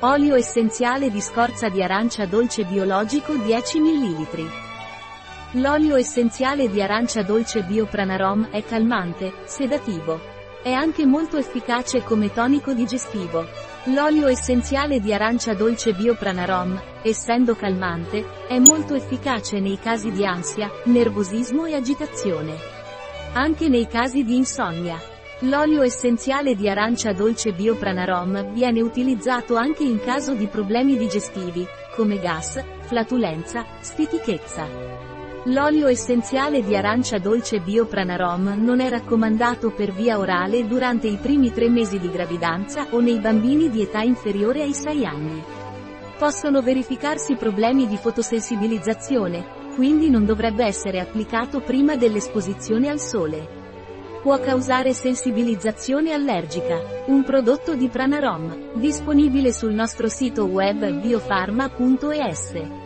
Olio essenziale di scorza di arancia dolce biologico 10 ml. L'olio essenziale di arancia dolce Biopranarom è calmante, sedativo. È anche molto efficace come tonico digestivo. L'olio essenziale di arancia dolce Biopranarom, essendo calmante, è molto efficace nei casi di ansia, nervosismo e agitazione. Anche nei casi di insonnia. L'olio essenziale di arancia dolce Biopranarom viene utilizzato anche in caso di problemi digestivi, come gas, flatulenza, stitichezza. L'olio essenziale di arancia dolce Biopranarom non è raccomandato per via orale durante i primi tre mesi di gravidanza o nei bambini di età inferiore ai 6 anni. Possono verificarsi problemi di fotosensibilizzazione, quindi non dovrebbe essere applicato prima dell'esposizione al sole. Può causare sensibilizzazione allergica. Un prodotto di Pranarom, disponibile sul nostro sito web biofarma.es.